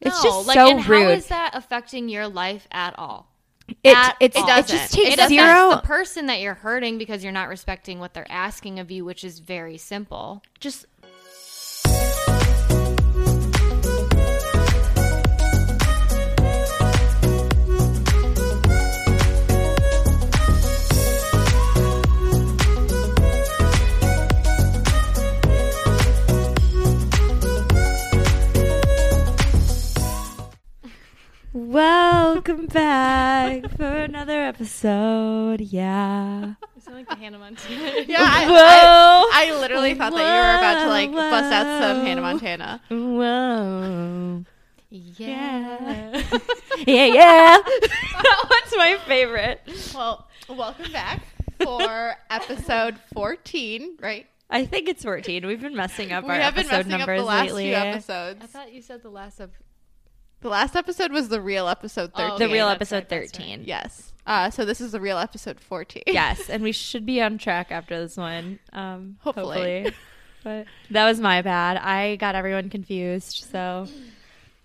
It's No, just like, so and rude. How is that affecting your life at all? it, At it's, all. it just takes it affects zero. the person that you're hurting because you're not respecting what they're asking of you, which is very simple. just Welcome back for another episode. Yeah. You sound like the Hannah Montana. Yeah, I, Whoa. I, I literally thought that you were about to like Whoa, bust out some. Hannah Montana. Whoa. yeah. Yeah, yeah. What's my favorite? Well, welcome back for episode 14, right? I think it's 14. We've been messing up we our have been episode messing up numbers the last lately. episodes. I thought you said the last of The last episode was the real episode 13. Oh, The real episode right, that's 13. Yes. Uh, so this is the real episode 14. yes, and we should be on track after this one. Um, Hopefully. hopefully. But that was my bad. I got everyone confused, so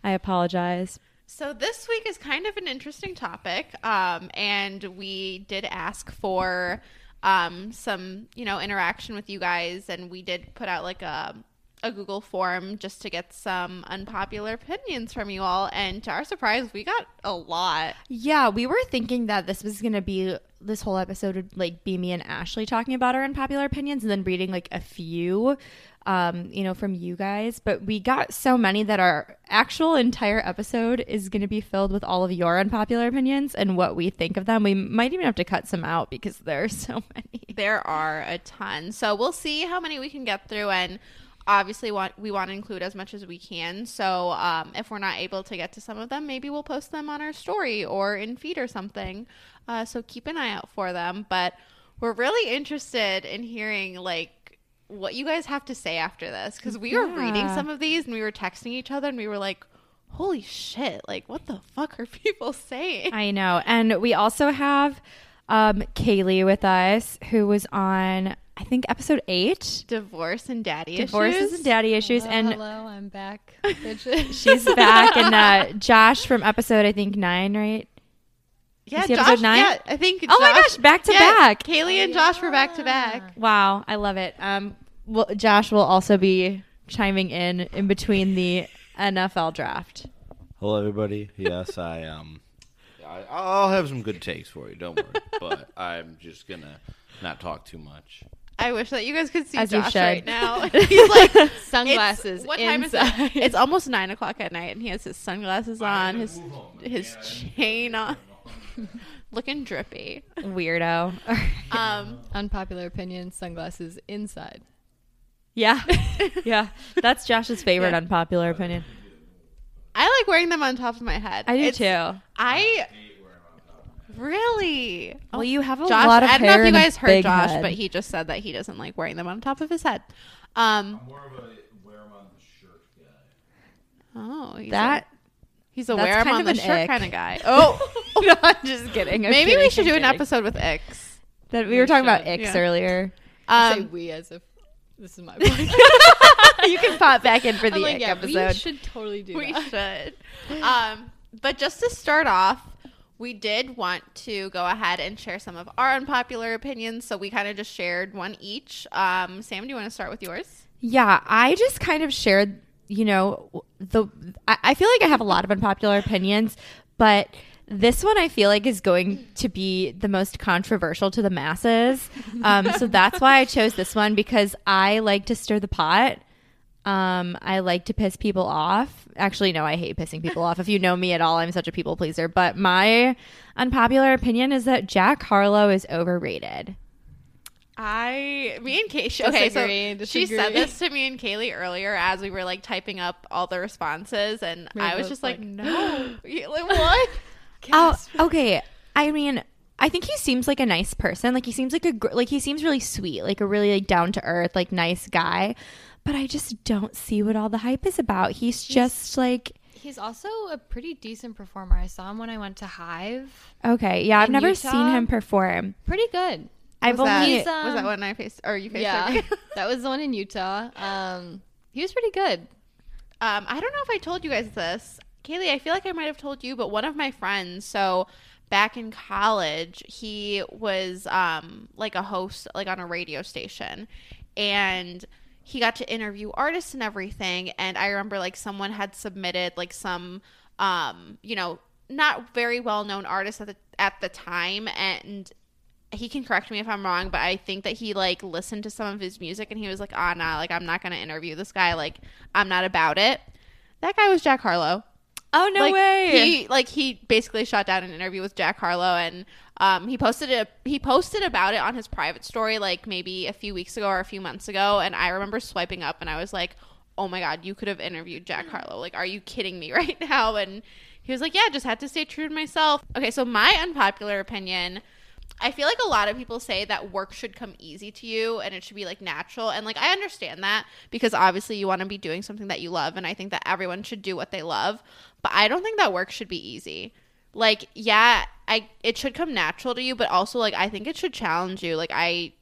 I apologize. So this week is kind of an interesting topic, um, and we did ask for um, some, you know, interaction with you guys, and we did put out like a a Google form just to get some unpopular opinions from you all. And to our surprise, we got a lot. Yeah, we were thinking that this was gonna be this whole episode would like be me and Ashley talking about our unpopular opinions and then reading like a few um, you know, from you guys. But we got so many that our actual entire episode is gonna be filled with all of your unpopular opinions and what we think of them. We might even have to cut some out because there are so many. There are a ton, so we'll see how many we can get through and. Obviously, want we want to include as much as we can. So, um, if we're not able to get to some of them, maybe we'll post them on our story or in feed or something. Uh, so keep an eye out for them. But we're really interested in hearing like what you guys have to say after this because we were reading some of these and we were texting each other and we were like, "Holy shit! Like, what the fuck are people saying?" I know. And we also have um, Kaylee with us, who was on, I think, episode eight. Divorce and daddy issues. Divorces issues. and daddy issues. Hello, and hello, I'm back. she's back. And uh, Josh from episode, I think, nine, right? Yeah, Josh. episode nine? Yeah, I think. Oh my gosh, back to yeah, back. Kaylee and Josh were back to back. Wow, I love it. Um, well, Josh will also be chiming in in between the NFL draft. Hello, everybody. Yes, I um, I, I'll have some good takes for you. Don't worry, but I'm just gonna not talk too much. I wish that you guys could see As Josh right now. He's like Sunglasses what time is it? It's almost nine o'clock at night, and he has his sunglasses on, his his chain on, looking drippy. Weirdo. Um, Unpopular opinion: sunglasses inside. yeah, yeah. That's Josh's favorite Yeah. unpopular opinion. I like wearing them on top of my head. I do It's- too. I really. Well, you have a Josh, lot of I don't know if you guys heard Josh, head. but he just said that he doesn't like wearing them on top of his head. Um, I'm More of a wear them on the shirt guy. oh, he's that. a, he's a that's wear 'em kind on of the shirt ick. kind of guy. Oh, no, I'm just kidding. I'm maybe kidding, we should I'm do an episode with X. That we were talking about X yeah. earlier. I say Um, we as if this is my point. you can pop back in for the I'm like, yeah, episode. we should totally do we that. should. Um, but just to start off, we did want to go ahead and share some of our unpopular opinions. So we kind of just shared one each. Um, Sam, do you want to start with yours? Yeah, I just kind of shared, you know, the. I, I feel like I have a lot of unpopular opinions, but this one I feel like is going to be the most controversial to the masses. Um, so that's why I chose this one because I like to stir the pot. Um, I like to piss people off. Actually, no, I hate pissing people off. If you know me at all, I'm such a people pleaser. But my unpopular opinion is that Jack Harlow is overrated. I, me and Kay, she, okay, Disagree, so she said this to me and Kaylee earlier as we were like typing up all the responses, and We're I was just like, like, no, Yeah, like, what? Oh, okay. I mean, I think he seems like a nice person. Like he seems like a gr- like he seems really sweet, like a really like down to earth, like nice guy. But I just don't see what all the hype is about. He's just like He's also a pretty decent performer. I saw him when I went to Hive. okay, yeah. I've never Utah? seen him perform. Pretty good. I've was only He's, um, was that when I faced or you faced yeah, that was the one in Utah. Um, he was pretty good. Um, I don't know if I told you guys this. Kaylee, I feel like I might have told you, but one of my friends, so back in college, he was um like a host like on a radio station and he got to interview artists and everything and I remember like someone had submitted like some um you know not very well known artist at the at the time and he can correct me if I'm wrong, but I think that he like listened to some of his music and he was like, ah, nah, like I'm not gonna interview this guy. Like I'm not about it. That guy was Jack Harlow. Oh no like, way! He like he basically shot down an interview with Jack Harlow and um, he posted it. He posted about it on his private story like maybe a few weeks ago or a few months ago, and I remember swiping up and I was like, oh my god, you could have interviewed Jack Harlow. Like, are you kidding me right now? And he was like, yeah, just had to stay true to myself. Okay, so my unpopular opinion. I feel like a lot of people say that work should come easy to you and it should be like natural. And like, I understand that because obviously you want to be doing something that you love. And I think that everyone should do what they love. But I don't think that work should be easy. Like, yeah, I, it should come natural to you, but also like, I think it should challenge you. Like, I,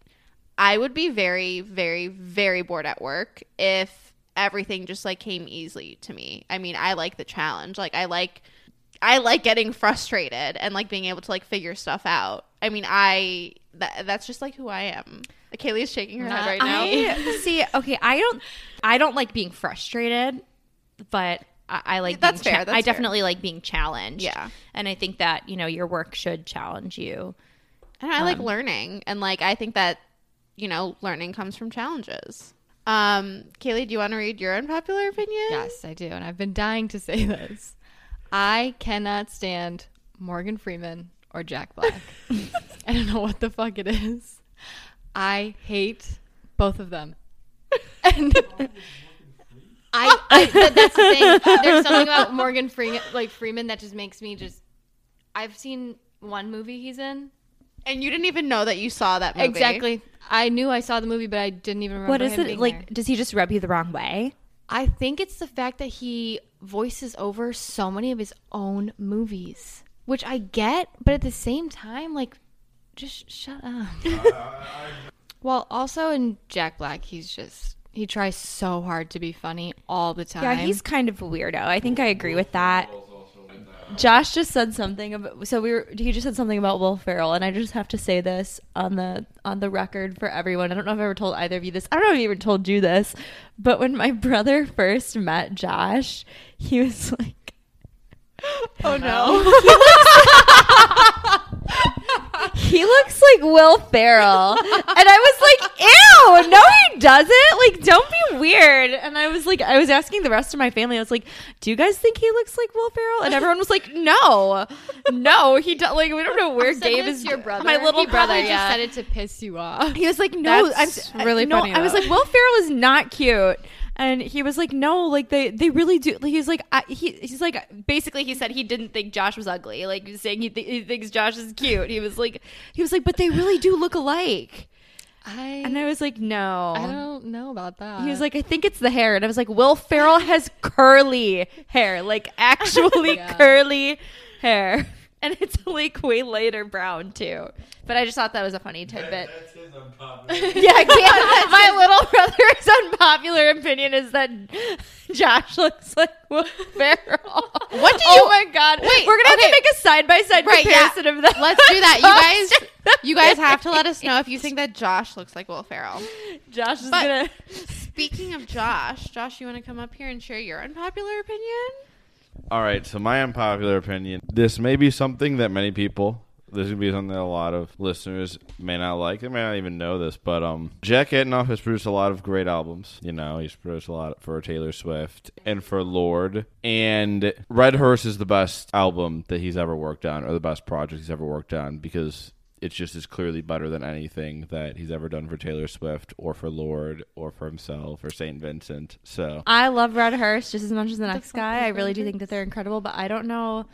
I would be very, very, very bored at work if everything just like came easily to me. I mean, I like the challenge. Like, I like, I like getting frustrated and like being able to like figure stuff out. I mean, I that, that's just like who I am. Kaylee is shaking her head right now. I see. Okay, I don't. I don't like being frustrated, but I, I like. That's being fair, that's I fair. definitely like being challenged. Yeah. and I think that you know your work should challenge you. and I like learning, and like I think that you know learning comes from challenges. Um, Kaylee, do you want to read your unpopular opinion? Yes, I do. And I've been dying to say this. I cannot stand Morgan Freeman or Jack Black. I don't know what the fuck it is. I hate both of them. And I, I th- that's the thing. There's something about Morgan Freeman, like Freeman, that just makes me just. I've seen one movie he's in. and you didn't even know that you saw that movie. Exactly. I knew I saw the movie, but I didn't even remember. What is him it being like? there. Does he just rub you the wrong way? I think it's the fact that he voices over so many of his own movies, which I get, but at the same time, like, just shut up. well, also in Jack Black, he's just he tries so hard to be funny all the time. Yeah, he's kind of a weirdo. I think I agree with that. Josh just said something about so we were he just said something about Will Ferrell and I just have to say this on the on the record for everyone. I don't know if I've ever told either of you this. I don't know if I even told you this, but when my brother first met Josh, he was like Oh no. he looks like Will Ferrell. And I was like, ew, no, he doesn't. Like, don't be weird. And I was like, I was asking the rest of my family, I was like, do you guys think he looks like Will Ferrell? And everyone was like, no, no, he don't. Like, we don't know where this is. your brother. My little he brother, yeah. just said it to piss you off. He was like, no, That's I'm really no, funny, I was like, Will Ferrell is not cute. And he was like, no, like they, they really do. Like, he's like, I, he, he's like, basically, he said he didn't think Josh was ugly. Like, saying he, th- he thinks Josh is cute. He was like, he was like, but they really do look alike. I And I was like, no. I don't know about that. He was like, I think it's the hair. And I was like, Will Ferrell has curly hair, like actually Yeah. curly hair. And it's like way later brown too. But I just thought that was a funny tidbit. Yeah, I can't. My little brother's unpopular opinion is that Josh looks like Will Ferrell. What do oh you? Oh my god! Wait, we're gonna have to make a side by side Right, yeah. comparison of that. Let's do that. You guys you guys have to let us know if you think that Josh looks like Will Ferrell. Josh is But- gonna. Speaking of Josh, Josh, you want to come up here and share your unpopular opinion? All right, so my unpopular opinion. This may be something that many people. This would be something that a lot of listeners may not like. They may not even know this, but um, Jack Antonoff has produced a lot of great albums. You know, he's produced a lot for Taylor Swift and for Lorde. And Red Hearse is the best album that he's ever worked on, or the best project he's ever worked on, because it's just as clearly better than anything that he's ever done for Taylor Swift or for Lorde or for himself or Saint Vincent. So I love Red Hearse just as much as the next fuck guy. I really do think that they're incredible, but I don't know.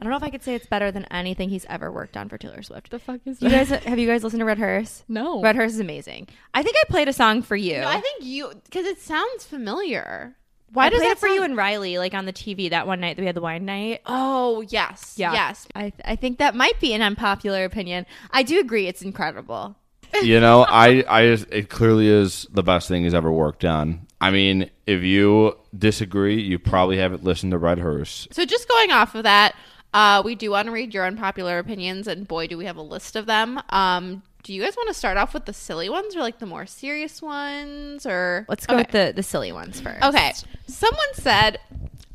I don't know if I could say it's better than anything he's ever worked on for Taylor Swift. the fuck is You that? guys, have you guys listened to Red Hearse? no. Red Hearse is amazing. I think I played a song for you. No, I think you because it sounds familiar. Why I does that it for you and Riley like on the TV that one night that we had the wine night. Oh yes, Yeah. yes. I I think that might be an unpopular opinion. I do agree it's incredible. you know, I, I just, it clearly is the best thing he's ever worked on. I mean, if you disagree, you probably haven't listened to Red Hearse. So just going off of that, uh, we do want to read your unpopular opinions, and boy, do we have a list of them. Um, do you guys want to start off with the silly ones, or like the more serious ones, or Let's go Okay. with the the silly ones first. Okay, someone said,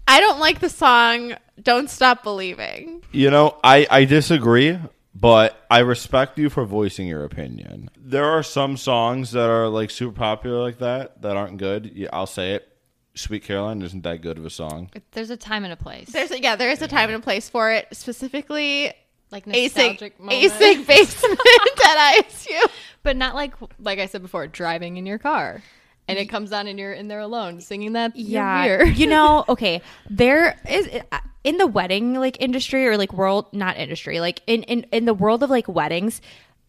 "I don't like the song Don't Stop Believing." You know, I, I disagree, but I respect you for voicing your opinion. There are some songs that are like super popular like that that aren't good. Yeah, I'll say it. Sweet Caroline isn't that good of a song. There's a time and a place. There's a, yeah, there is a time and a place for it. Specifically, like nostalgic asig basement at ISU. but not like like I said before, driving in your car, and it comes on and you're in there alone singing that. yeah. Yeah, you know okay there is uh, in the wedding like industry or like world not industry like in in, in the world of like weddings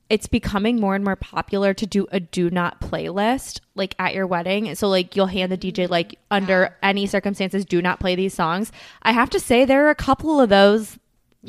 it's becoming more and more popular to do a do not playlist like at your wedding. So like you'll hand the dj like mm, under any circumstances do not play these songs. I have to say there are a couple of those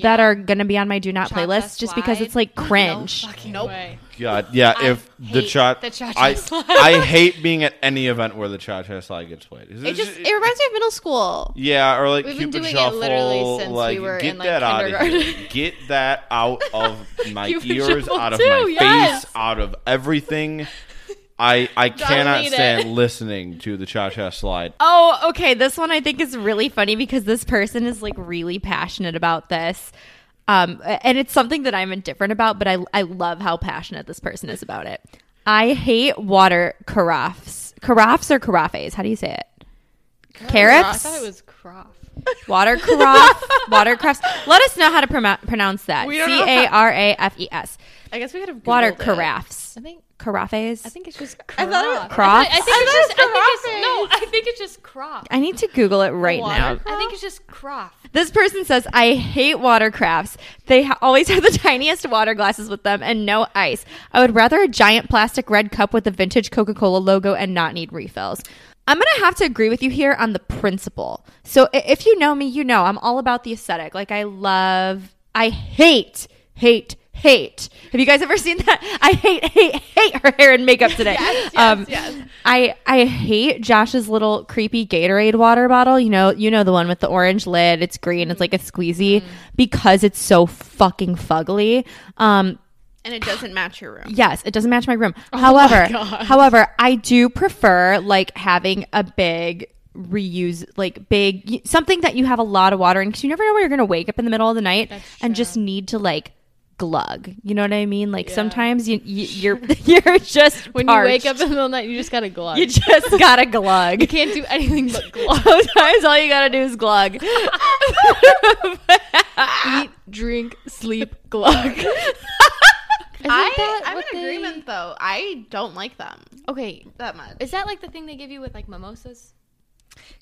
that are gonna be on my do not Cha-cha playlist just because it's like cringe No fucking Nope. way. God, yeah. I if the hate cha, the cha-cha I slide. I hate being at any event where the cha cha slide gets played. It's It just just- it reminds me of middle school. yeah, or like We've been Cupid doing it literally since we like, were get in, like, that out of here. kindergarten. Get that out of my ears, Shuffle out of too, my yes. face, out of everything. I I cannot stand it. listening to the cha cha slide. Oh, okay. This one I think is really funny because this person is like really passionate about this. Um, and it's something that I'm indifferent about, but I, I love how passionate this person is about it. I hate water carafes. Carafes or carafes? How do you say it? Carafes? I thought it was croff. Water carafe? watercrafts? Let us know how to promo- pronounce that. We don't know C A R A F E S. I guess we could have Water Googled it. carafes. I think Carafes? I think it's just I croff. thought it was- Croff? I think I it's just. it I think it's no. I think it's just croff. I need to Google it right now. I think it's just croff. This person says, I hate watercrafts. They ha- always have the tiniest water glasses with them and no ice. I would rather a giant plastic red cup with the vintage Coca Cola logo and not need refills. I'm going to have to agree with you here on the principle. So if you know me, you know I'm all about the aesthetic. Like, I love, I hate, hate, hate. Have you guys ever seen that? I hate, hate, hate her hair and makeup today. Yes, yes, um, yes. I I hate Josh's little creepy Gatorade water bottle. You know, you know the one with the orange lid. It's green. It's like a squeezy because it's so fucking fugly. Um, and it doesn't match your room. yes, it doesn't match my room. however, God. however, I do prefer like having a big reuse like big something that you have a lot of water in because you never know where you're gonna wake up in the middle of the night and just need to like glug you know what i mean like Yeah. sometimes you, you you're you're just When parched. you wake up in the middle of the night, you just gotta glug. you just gotta glug You can't do anything but glug. Sometimes all you gotta do is glug. Eat, drink, sleep, glug. Isn't I, that I'm in they- agreement though. I don't like them Okay, that much. is that like the thing they give you with like mimosas?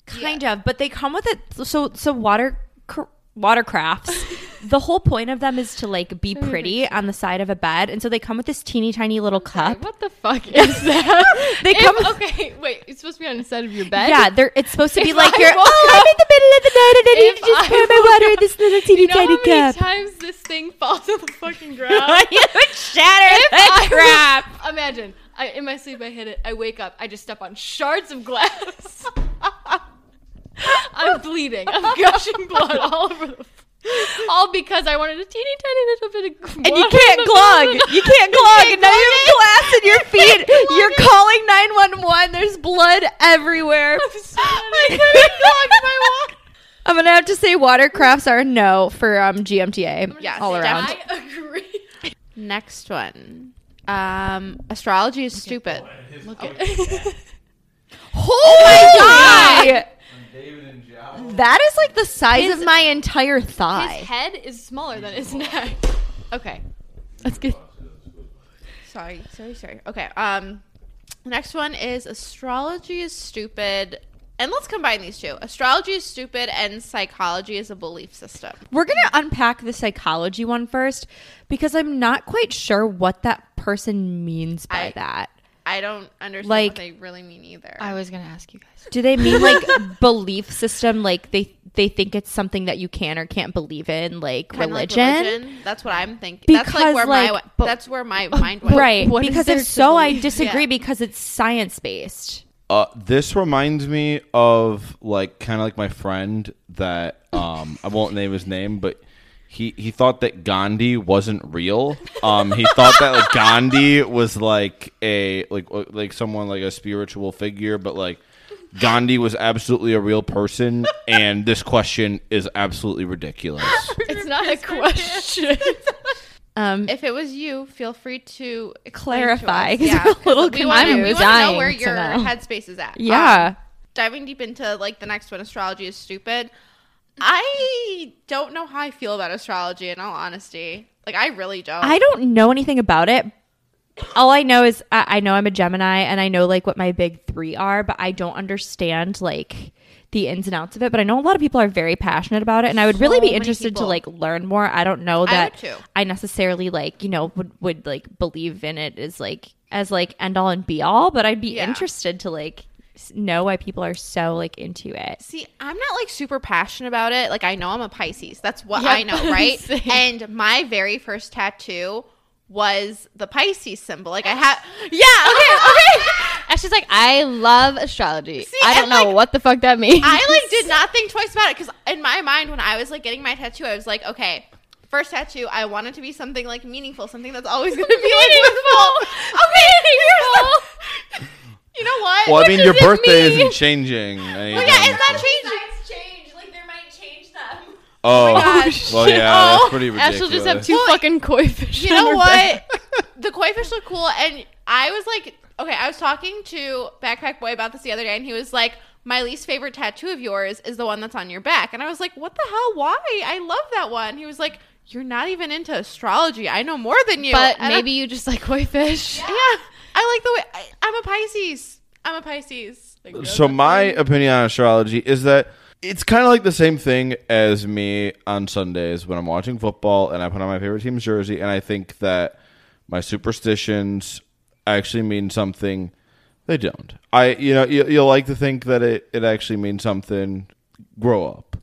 kind of, but they come with it. So so water cr- watercrafts. The whole point of them is to like be Show me a pretty on the side of a bed, and so they come with this teeny tiny little cup. what the fuck is that? They If- come- okay, wait. It's supposed to be on the side of your bed. Yeah, they're, it's supposed to be If like I woke Oh, I'm in the middle of the night, and I need to just I pour my water in this little teeny You know how tiny many cup. times this thing falls on the fucking ground? you would shatter If I crap. was- imagine, I, in my sleep, I hit it. I wake up. I just step on shards of glass. I'm bleeding. I'm gushing blood all over the. F- All because I wanted a teeny tiny little bit of. And you can't glug. You can't glug. And now you have glass in your feet. You're calling 911. There's blood everywhere. I couldn't glug my water. I'm gonna have to say watercrafts are no for um, GMTA Yes, all around. I agree. Next one. Um, astrology is stupid. Oh my god! That is like the size His- of my entire thigh. His head is smaller than his neck. Okay, let's get. Sorry, sorry, sorry. Okay. Um, next one is astrology is stupid. And let's combine these two. Astrology is stupid and psychology is a belief system. We're gonna unpack the psychology one first because I'm not quite sure what that person means by I- that. I don't understand Like- what they really mean either. I was gonna ask you guys. Do they mean like belief system? Like they they think it's something that you can or can't believe in, like Kinda like religion? That's what I'm thinking. that's like Because, where my like, but- that's where my mind went. right? what is because there if so, I disagree Yeah. because it's science based. Uh, this reminds me of like kind of like my friend that um I won't name his name, but he he thought that Gandhi wasn't real. Um, he thought that like Gandhi was like a like like someone like a spiritual figure, but like Gandhi was absolutely a real person, and this question is absolutely ridiculous. It's not a question. Um, If it was you, feel free to Clarify, To us. 'cause we're a little we want to confused. we wanna know where your know. headspace is at. yeah. Um, diving deep into like the next one, astrology is stupid. I don't know how I feel about astrology. In all honesty, like I really don't. I don't know anything about it. All I know is I, I know I'm a Gemini and I know like what my big three are, but I don't understand like the ins and outs of it. But I know a lot of people are very passionate about it, and I would really be interested to like learn more. I don't know that too. I necessarily like you know would would like believe in it as like as like end all and be all, but I'd be Yeah. interested to like know why people are so like into it. See, I'm not like super passionate about it. Like I know I'm a Pisces. That's what Yep. I know, right? And my very first tattoo was the Pisces symbol. Like I had Yeah, okay, okay. Ashley's like, I love astrology. See, I don't know like, what the fuck that means. I like did not think twice about it because in my mind when I was like getting my tattoo, I was like, okay, first tattoo, I want it to be something like meaningful, something that's always going to be like meaningful. Okay, meaningful. You know what? Well, I mean, your does it birthday mean? isn't changing. Well, yeah, it's not soon. changing. change, like there might change them. Oh, oh gosh. well, yeah, Oh, that's pretty ridiculous. Ashley just have two Well, fucking koi fish. You on know her what? back. the koi fish look cool, and I was like, okay, I was talking to Backpack Boy about this the other day, and he was like, my least favorite tattoo of yours is the one that's on your back, and I was like, what the hell? Why? I love that one. He was like, you're not even into astrology. I know more than you. But And I- maybe you just like koi fish. yeah, I like the way I, I'm a Pisces. I'm a Pisces. Like, So my opinion on astrology is that it's kind of like the same thing as me on Sundays when I'm watching football and I put on my favorite team's jersey and I think that my superstitions actually mean something. They don't. I you know you, you like to think that it, it actually means something. Grow up.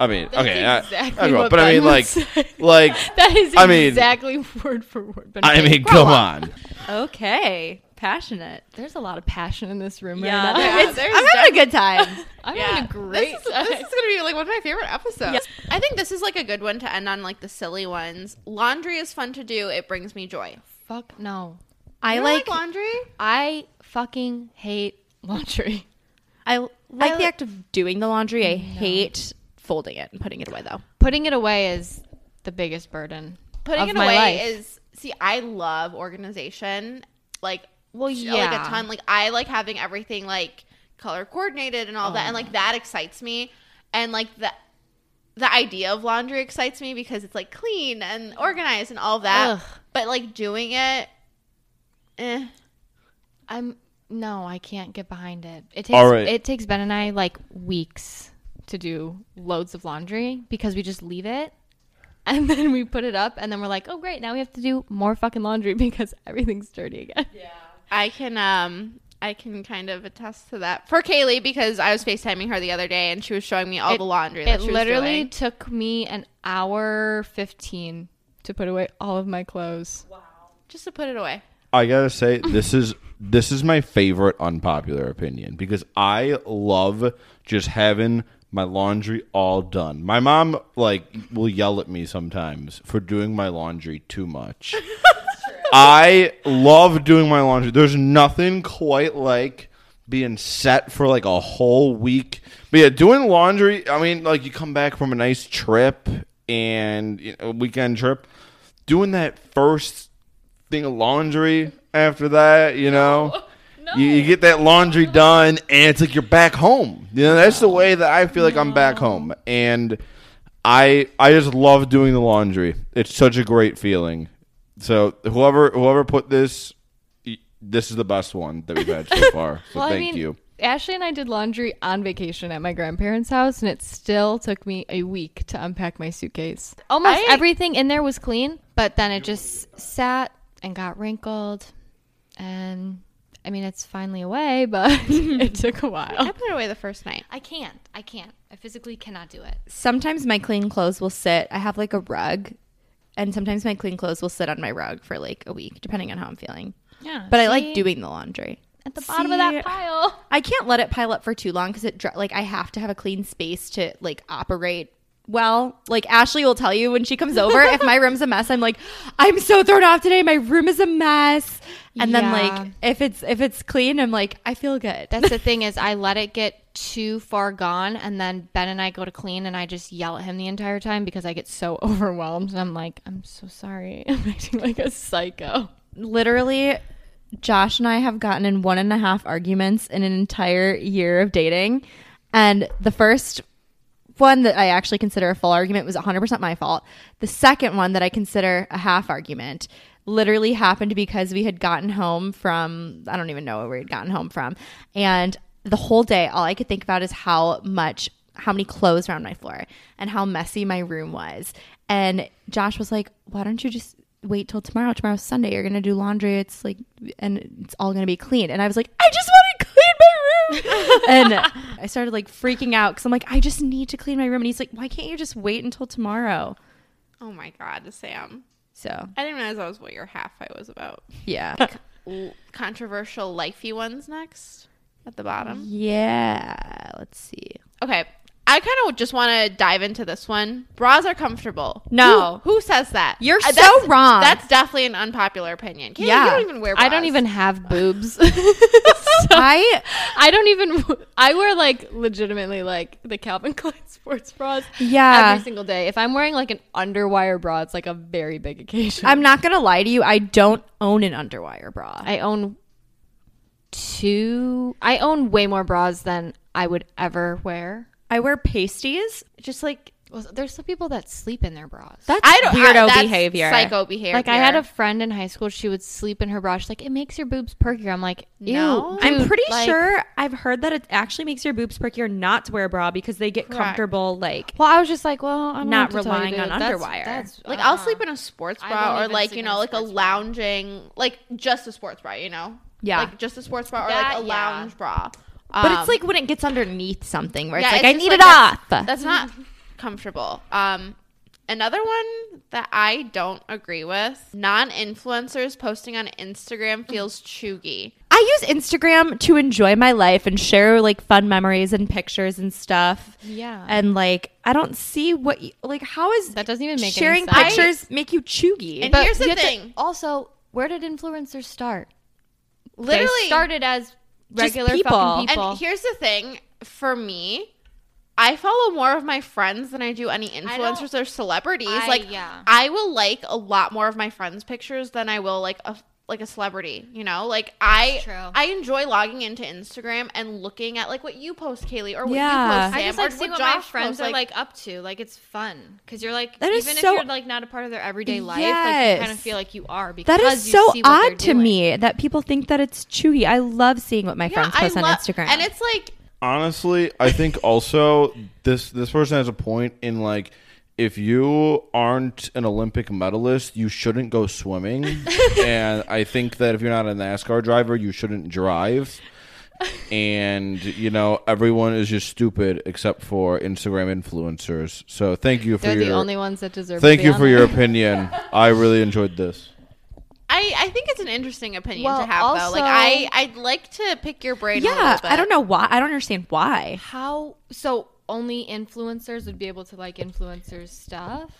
I mean, That's okay, exactly I, grow up, what but I mean, would like, say. like, That is I mean- exactly word for word. But I mean, grow come on. Okay, passionate. There's a lot of passion in this room Yeah, right now. there- it's- I'm having a good time. I'm Yeah. having a great This is, time. this is gonna be like one of my favorite episodes. Yeah. I think this is like a good one to end on, like the silly ones. Laundry is fun to do. It brings me joy. Fuck no. I You don't like, laundry. I fucking hate laundry. I like I the act of doing the laundry. I hate folding it and putting it away though. Putting it away is the biggest burden. Putting of it my away life. is see. I love organization. Like Well, yeah, like a ton. Like I like having everything like color coordinated and all that, and like that excites me. And like the the idea of laundry excites me because it's like clean and organized and all that. Ugh. But like doing it, eh. I'm no, I can't get behind it. It takes All right. it takes Ben and I like weeks to do loads of laundry because we just leave it and then we put it up and then we're like, "Oh great, now we have to do more fucking laundry because everything's dirty again." Yeah. I can um I can kind of attest to that for Kaylee because I was FaceTiming her the other day and she was showing me all It- the laundry that It she was literally doing. took me an hour 15 to put away all of my clothes. Wow. Just to put it away. I gotta say this is this is my favorite unpopular opinion because I love just having my laundry all done. My mom like will yell at me sometimes for doing my laundry too much. I love doing my laundry. There's nothing quite like being set for like a whole week. But yeah, doing laundry, I mean like you come back from a nice trip and you know, a weekend trip, doing that first thing of laundry after that, you know. You, you get that laundry done, and it's like you're back home. You know, that's the way that I feel like I'm back home, and I I just love doing the laundry. It's such a great feeling. So whoever whoever put this, this is the best one that we've had so far. So Well, thank I mean, you. Ashley and I did laundry on vacation at my grandparents' house, and it still took me a week to unpack my suitcase. Almost I- everything in there was clean, but then it just sat and got wrinkled. And I mean, it's finally away, but it took a while. I put it away the first night. I can't. I can't. I physically cannot do it. Sometimes my clean clothes will sit. I have like a rug, and sometimes my clean clothes will sit on my rug for like a week, depending on how I'm feeling. Yeah. But I like doing the laundry. at the bottom of that pile. I can't let it pile up for too long because it like I have to have a clean space to like operate well. Like Ashley will tell you when she comes over, if my room's a mess, I'm like, I'm so thrown off today. My room is a mess. And then like if it's if it's clean, I'm like, I feel good. That's the thing is I let it get too far gone and then Ben and I go to clean and I just yell at him the entire time because I get so overwhelmed and I'm like, I'm so sorry. I'm acting like a psycho. literally Josh and I have gotten in one and a half arguments in an entire year of dating. And the first one that I actually consider a full argument was 100% my fault. The second one that I consider a half argument literally happened because we had gotten home from, I don't even know where we had gotten home from. And the whole day, all I could think about is how much, how many clothes were on my floor and how messy my room was. And Josh was like, why don't you just wait till tomorrow? Tomorrow's Sunday. You're going to do laundry. It's like, and it's all going to be clean. And I was like, I just want to clean my room. and I started like freaking out because I'm like, I just need to clean my room. And he's like, why can't you just wait until tomorrow? Oh my god, Sam. So, I didn't realize that was what your half fight was about. yeah. Controversial lifey ones next at the bottom. yeah. Let's see. Okay. I kind of just want to dive into this one. Bras are comfortable. No. Who, who says that? You're Uh, so wrong. That's definitely an unpopular opinion. Kayla, Yeah. You don't even wear bras. I don't even have boobs. I, I don't even. I wear like legitimately like the Calvin Klein sports bras yeah. every single day. If I'm wearing like an underwire bra, it's like a very big occasion. I'm not going to lie to you. I don't own an underwire bra. I own two. I own way more bras than I would ever wear. I wear pasties. Just like Well, there's some people that sleep in their bras. That's I don't weirdo I, that's behavior. Psycho behavior. like I had a friend in high school. She would sleep in her bra. She's like, it makes your boobs perkier. I'm like, ew. No. I'm pretty like- sure I've heard that it actually makes your boobs perkier not to wear a bra because they get Correct. comfortable like Well, I was just like, well, I'm Not not relying relying on on underwire. like I'll sleep uh-huh. in a sports bra or like you know like a sports bra. lounging like just a sports bra. You know. Yeah. Like just a sports bra or That, like a yeah. lounge bra. But Um, it's like when it gets underneath something where it's like it's I need like it that's- off. That's not comfortable. Um, another one that I don't agree with: non-influencers posting on Instagram feels cheugy. I use Instagram to enjoy my life and share like fun memories and pictures and stuff. Yeah. And like I don't see what you, like how is That doesn't even make any sharing sense. pictures make you cheugy? And But here's the you have to- thing. also, where did influencers start? Literally they started as regular people. fucking people. And here's the thing for me, I follow more of my friends than I do any influencers or celebrities. I- like yeah. I will like a lot more of my friends' pictures than I will like a like a celebrity, you know? Like I. I enjoy logging into Instagram and looking at like what you post, Kaylee, or what Yeah. you post, I Sam, just like or seeing what what my friends posts, are like up to. Like it's fun because you're like That is even so- if you're like not a part of their everyday life, like you kind of feel like you are because that is you so see what odd to doing. me that people think that it's cheugy. I love seeing what my Yeah, friends post I on love- Instagram. And it's like Honestly, I think also this this person has a point in like if you aren't an Olympic medalist, you shouldn't go swimming. and I think that if you're not a NASCAR driver, you shouldn't drive. And you know, everyone is just stupid except for Instagram influencers. So thank you for They're your the only ones that deserve. thank to be you on for there. your opinion. I really enjoyed this. I, I think it's an interesting opinion Well, to have though. also- Like I I'd like to pick your brain. a yeah, little bit. I don't know why. I don't understand why. How so? Only influencers would be able to like influencers stuff.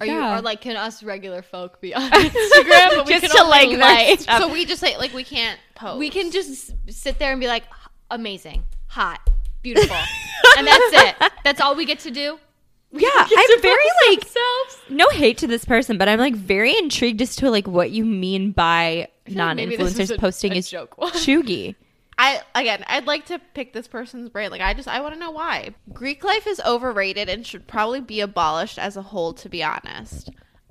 Are Yeah. you or like can us regular folk be on Instagram? But we Just can to like like. So we just say like we can't post. we can just sit there and be like amazing, hot, beautiful, and that's it. That's all we get to do. Yeah, I'm very like no hate to this person, but I'm like very intrigued as to like what you mean by like maybe this is non-influencers a- posting a is joke cheugy. I again, I'd like to pick this person's brain. Like I just I want to know why. Greek life is overrated and should probably be abolished as a whole to be honest.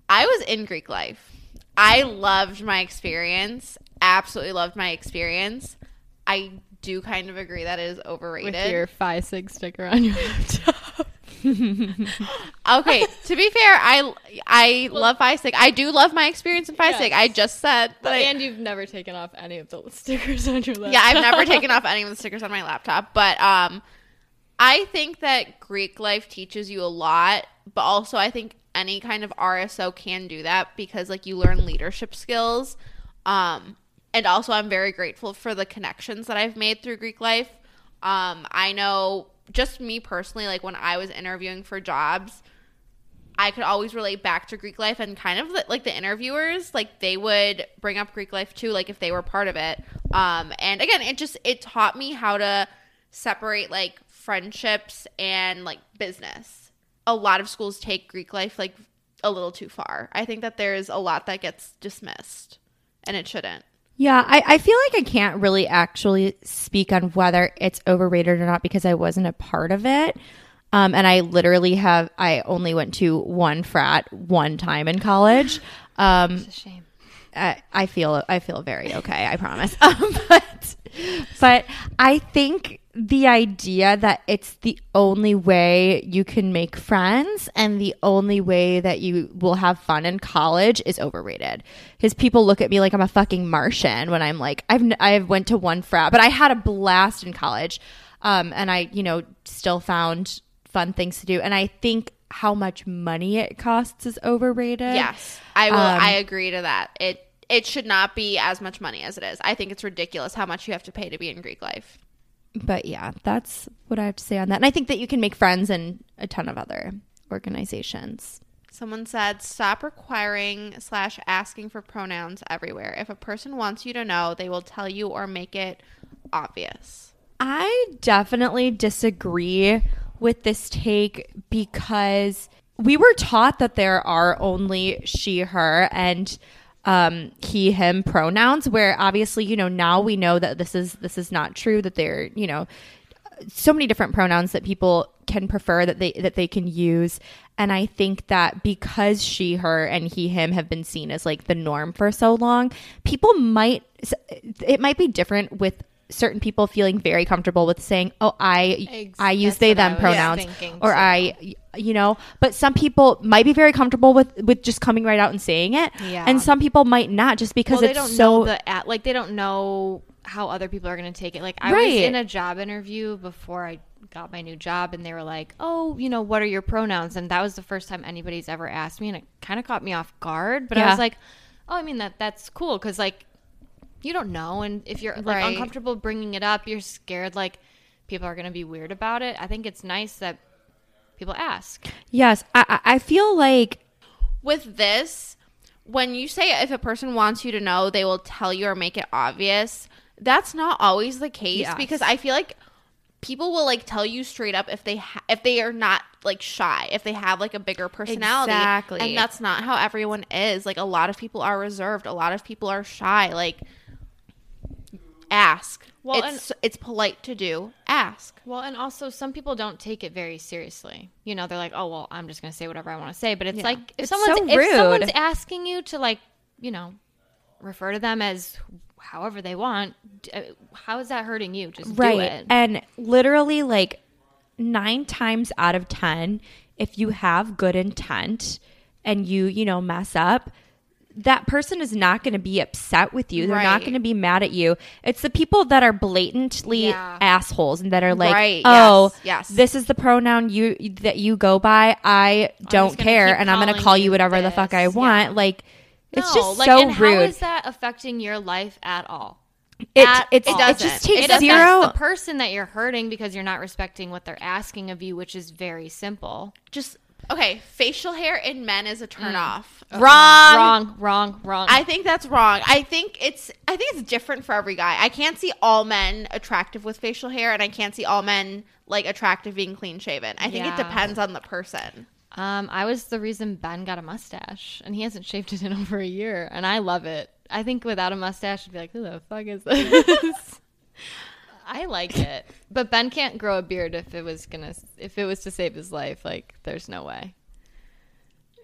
I was in Greek life. I loved my experience. Absolutely loved my experience. I do kind of agree that it is overrated. with your Phi Sig sticker on your laptop. okay, to be fair, I I love Phi Sig. I do love my experience in Phi Sig. Yes. I just said that I, and you've never taken off any of the stickers on your laptop. yeah, I've never taken off any of the stickers on my laptop, but um, I think that Greek life teaches you a lot, but also I think any kind of RSO can do that because like you learn leadership skills, um, and also I'm very grateful for the connections that I've made through Greek life. Um, I know just me personally, like when I was interviewing for jobs, I could always relate back to Greek life and kind of like the interviewers, like they would bring up Greek life too, like if they were part of it. Um, and again, it just it taught me how to separate like friendships and like business. A lot of schools take Greek life like a little too far. I think that there's a lot that gets dismissed, and it shouldn't. Yeah, I, I feel like I can't really actually speak on whether it's overrated or not because I wasn't a part of it. Um, and I literally have, I only went to one frat one time in college. Um, It's a shame. I, I feel I feel very okay. I promise. Um, but but I think the idea that it's the only way you can make friends and the only way that you will have fun in college is overrated. Because people look at me like I'm a fucking Martian when I'm like I've I've went to one frat, but I had a blast in college, um, and I you know still found fun things to do. And I think how much money it costs is overrated. Yes, I will. Um, I agree to that. It it should not be as much money as it is. I think it's ridiculous how much you have to pay to be in Greek life. But yeah, that's what I have to say on that. And I think that you can make friends in a ton of other organizations. Someone said, "Stop requiring slash asking for pronouns everywhere. If a person wants you to know, they will tell you or make it obvious." I definitely disagree with this take because we were taught that there are only she, her, and um, he, him pronouns. Where obviously, you know, now we know that this is this is not true. That they're, you know, so many different pronouns that people can prefer that they that they can use and i think that because she her and he him have been seen as like the norm for so long people might it might be different with certain people feeling very comfortable with saying oh i Ex- i use they I them pronouns thinking, or i you know but some people might be very comfortable with with just coming right out and saying it Yeah. and some people might not just because well, they it's don't so know the at like they don't know how other people are going to take it. Like I was in a job interview before I got my new job, and they were like, "Oh, you know, what are your pronouns?" And that was the first time anybody's ever asked me, and it kind of caught me off guard. But I was like, "Oh, I mean that that's cool because like you don't know, and if you're like Right. uncomfortable bringing it up, you're scared like people are going to be weird about it. I think it's nice that people ask. yes i I- i feel like with this, when you say if a person wants you to know, they will tell you or make it obvious. That's not always the case Yes. because I feel like people will like tell you straight up if they ha- if they are not like shy, if they have like a bigger personality. Exactly. And that's not how everyone is. Like a lot of people are reserved, a lot of people are shy. Like ask. Well, it's it's polite to do. Ask. Well, and also some people don't take it very seriously. You know, they're like, "Oh, well, I'm just going to say whatever I want to say." But it's Yeah. like if It's someone's so if someone's asking you to like, you know, refer to them as however they want, uh, how is that hurting you? Just do right it. and literally like nine times out of ten if you have good intent and you you know mess up that person is not going to be upset with you they're not going to be mad at you it's the people that are blatantly Yeah. assholes and that are like Right, oh yes, yes. this is the pronoun you that you go by i don't care and i'm going to call you you whatever the fuck i want Yeah. like it's No, just like, so and rude is that affecting your life at all? it, at it's, all. it doesn't. just takes It zero the person that you're hurting because you're not respecting what they're asking of you, which is very simple. Just okay, facial hair in men is a turn off. wrong Wrong, wrong, wrong. I think that's wrong. I think it's I think it's different for every guy. I can't see all men attractive with facial hair and I can't see all men like attractive being clean shaven. I think it depends on the person. Um, I was the reason Ben got a mustache, and he hasn't shaved it in over a year, and I love it. I think without a mustache, I'd be like, "Who the fuck is this?" I like it, but Ben can't grow a beard if it was gonna if it was to save his life. Like, there's no way.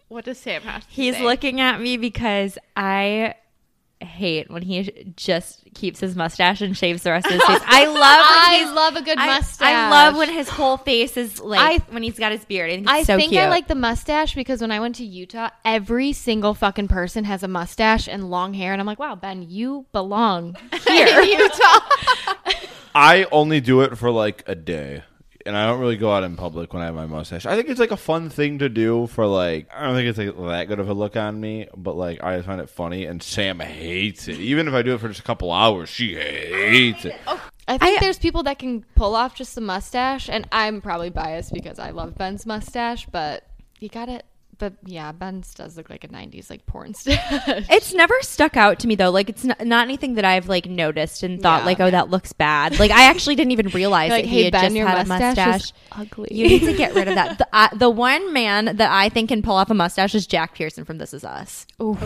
What does Sam have to He's say? looking at me because I hate when he just keeps his mustache and shaves the rest of his face. I love when I he's- love a good I- mustache. I love when his whole face is like I- when he's got his beard. I think it's I so think cute. I like the mustache because when I went to Utah, every single fucking person has a mustache and long hair, and I'm like, wow, Ben, you belong here. Utah. I only do it for like a day. and I don't really go out in public when I have my mustache. I think it's like a fun thing to do for like. I don't think it's like that good of a look on me, but like I find it funny. And Sam hates it. Even if I do it for just a couple hours, she hates it. Oh, I think I- there's people that can pull off just the mustache, and I'm probably biased because I love Ben's mustache, but you got it. But yeah, Ben's does look like a '90s like porn star. It's never stuck out to me though. Like it's not, not anything that I've like noticed and thought Yeah. like, oh, that looks bad. Like I actually didn't even realize like, that he had Ben, just your had a mustache, mustache. is ugly. You need to get rid of that. The, uh, the one man that I think can pull off a mustache is Jack Pearson from This Is Us. Ooh,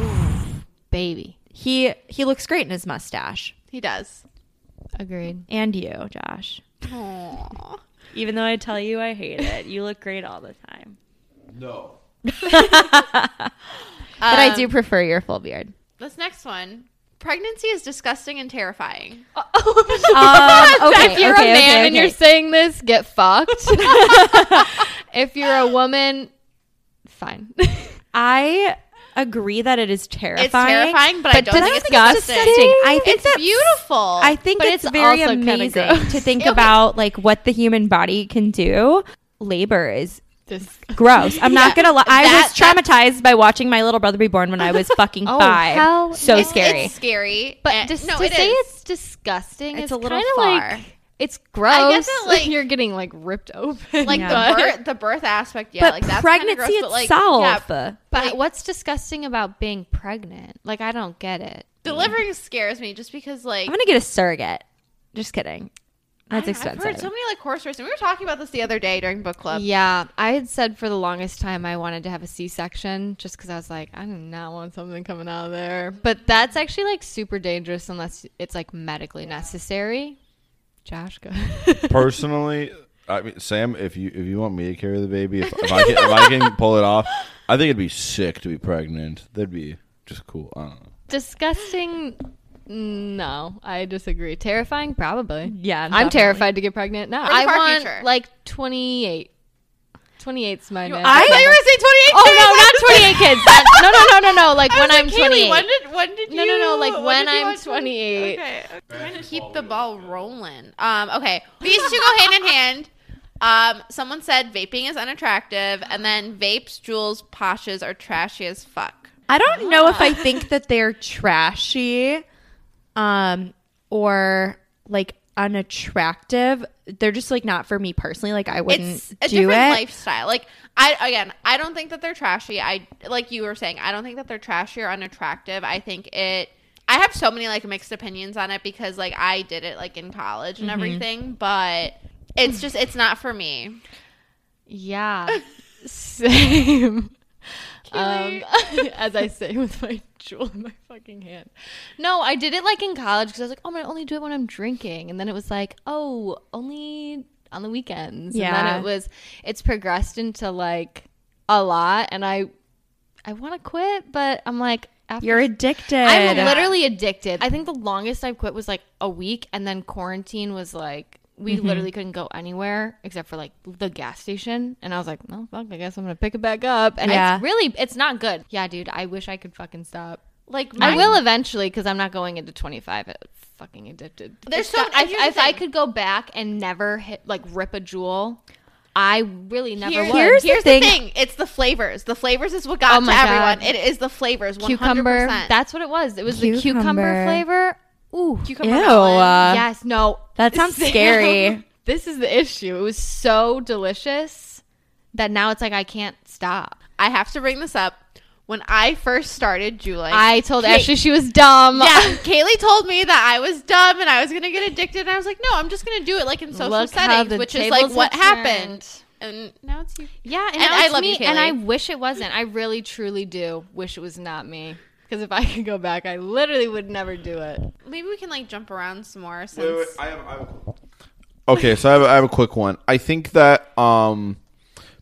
baby. He he looks great in his mustache. He does. Agreed. And you, Josh. Aww. Even though I tell you I hate it, you look great all the time. No. But I Um, do prefer your full beard. This next one. Pregnancy is disgusting and terrifying. Um, okay, if you're okay, a man okay, and you're saying this, get fucked. if you're a woman, fine. I agree that it is terrifying. It's terrifying, but, I don't think it's disgusting. disgusting. I think it's that's- beautiful. I think But it's, it's very amazing to think about like what the human body can do. Labor is Dis- gross. I'm not gonna lie. I that- was traumatized by watching my little brother be born when I was oh, fucking Oh, five. hell so no. it's, scary. It's scary. But and- just no, to it say is. it's disgusting, It's it's, a little far. like it's gross. I get that, like- you're getting like ripped open. like Yeah. the birth, the birth aspect. Yeah, but like that's pregnancy kinda gross, but, like, itself. yeah, But like- what's disgusting about being pregnant? Like I don't get it. delivering scares me just because like I'm gonna get a surrogate. Just kidding. That's I- expensive. I've heard so many like horror races. And we were talking about this the other day during book club. Yeah, I had said for the longest time I wanted to have a C-section just because I was like, I do not want something coming out of there. But that's actually like super dangerous unless it's like medically necessary. Josh, go. Personally, I mean, Sam, if you if you want me to carry the baby, if, if I can, if I can pull it off, I think it'd be sick to be pregnant. That'd be just cool. I don't know. Disgusting. No, I disagree. Terrifying, probably. Yeah, I'm definitely. terrified to get pregnant now. For the I far want future. like 28. 28's my You- I thought you were gonna say twenty eight. Oh no, not 28 kids. That- no, no, no, no, no. Like when I'm 28. When did when did No, you? no, no, no, like, when when did you I'm want 28. Okay, trying to keep the ball rolling. Um, okay, these two go hand in hand. Um, someone said vaping is unattractive, and then vapes, Juuls, poshes are trashy as fuck. I don't know if I think that they're trashy, um, or like unattractive. They're just like not for me personally. Like I wouldn't It's a do different it. lifestyle. Like I again, I don't think that they're trashy. I like you were saying, I don't think that they're trashy or unattractive. I think it. I have so many like mixed opinions on it because like I did it like in college Mm-hmm. and everything, but it's just it's not for me. Yeah. Same. Um, as I say with my Juul in my fucking hand. No, I did it like in college because I was like, oh, I'm gonna only do it when I'm drinking, and then it was like, oh, only on the weekends. And Yeah. then it was, it's progressed into like a lot, and I, I want to quit, but I'm like, after You're addicted. I'm literally addicted. I think the longest I've quit was like a week, and then quarantine was like we Mm-hmm. literally couldn't go anywhere except for like the gas station. And I was like, well, fuck, I guess I'm gonna pick it back up. And Yeah. it's really, it's not good. Yeah, dude, I wish I could fucking stop. Like I will eventually because I'm not going into 25. It, fucking addicted. There's It's so- not- if, here's the I could go back and never hit like rip a Juul, I really never Here- would. Here's the Here's the thing- thing. It's the flavors. The flavors is what got Oh to my everyone. God. It is the flavors. 100%. cucumber. That's what it was. It was the cucumber Cucumber. flavor. Ooh, cucumber Ew. melon. uh, yes, no. that sounds Sam, scary. This is the issue. It was so delicious that now it's like I can't stop. I have to bring this up. When I first started Julie, I told Kate- Ashley she was dumb. yeah, Kaylee told me that I was dumb and I was gonna get addicted. And I was like, no, I'm just gonna do it like in social Look settings, which is like what have happened. turned. And now it's you. Yeah, and, And I it's love you, me, and I wish it wasn't. I really, truly do wish it was not me. Because if I could go back, I literally would never do it. Maybe we can like jump around some more since Wait, wait, I have, I have okay, so I have, I have a quick one. I think that um,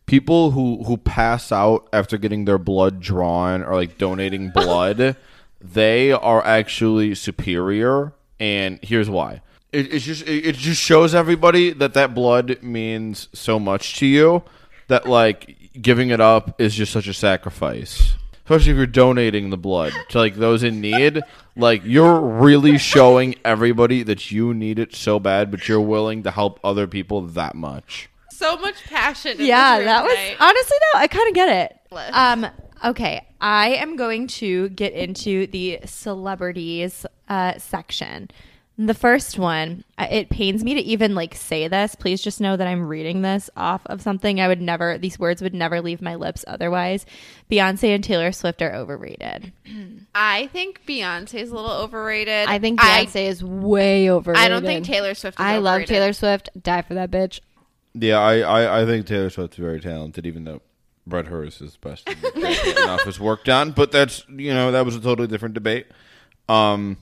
people who who pass out after getting their blood drawn or like donating blood, they are actually superior, and here's why. It, it's just it, it just shows everybody that that blood means so much to you that like giving it up is just such a sacrifice especially if you're donating the blood to like those in need like you're really showing everybody that you need it so bad but you're willing to help other people that much so much passion. in yeah, room that was tonight. honestly though I kind of get it. Um, okay, I am going to get into the celebrities uh, section. The first one, uh, it pains me to even like say this. Please just know that I'm reading this off of something I would never. These words would never leave my lips otherwise. Beyonce and Taylor Swift are overrated. I think Beyonce is a little overrated. I think Beyonce is way overrated. I, don't think Taylor Swift. Is I love. Taylor Swift. Die for that bitch. Yeah, I, I, I think Taylor Swift's very talented, even though Brett Hurst is best to get getting his work done. But that's you know that was a totally different debate. Um,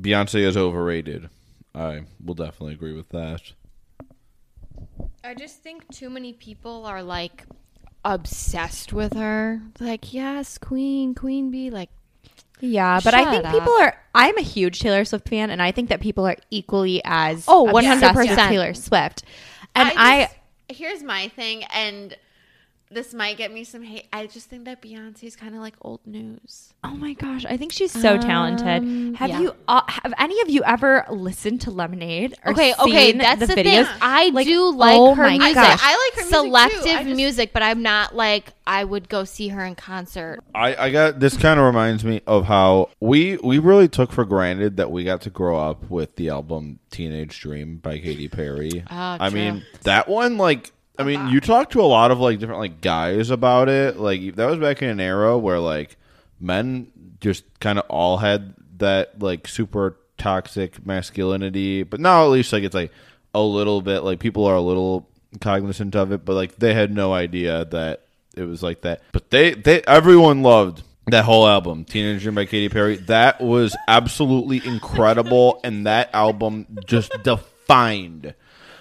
Beyonce is overrated. I will definitely agree with that. I just think too many people are like obsessed with her. Like, yes, Queen, Queen Bee. Like, Yeah, but I think up. people are. I'm a huge Taylor Swift fan, and I think that people are equally as Oh, 100%. Taylor Swift. And I, just- here's my thing, and this might get me some hate. I just think that Beyonce's kind of like old news. oh my gosh, I think she's so talented. Um, Have yeah. you? Uh, have any of you ever listened to Lemonade? Or okay, okay, that's the, videos? thing. I Like, do like oh her my music. gosh. I like her music, too. selective I just- music, but I'm not like I would go see her in concert. I, I got this kind of reminds me of how we we really took for granted that we got to grow up with the album Teenage Dream by Katy Perry. Oh, I true. mean that one like I mean you talk to a lot of like different like guys about it. Like that was back in an era where like men just kind of all had that like super toxic masculinity, but now at least like it's like a little bit like people are a little cognizant of it, but like they had no idea that it was like that. But they they everyone loved that whole album, Teenage Dream by Katy Perry. That was absolutely incredible, and that album just defined,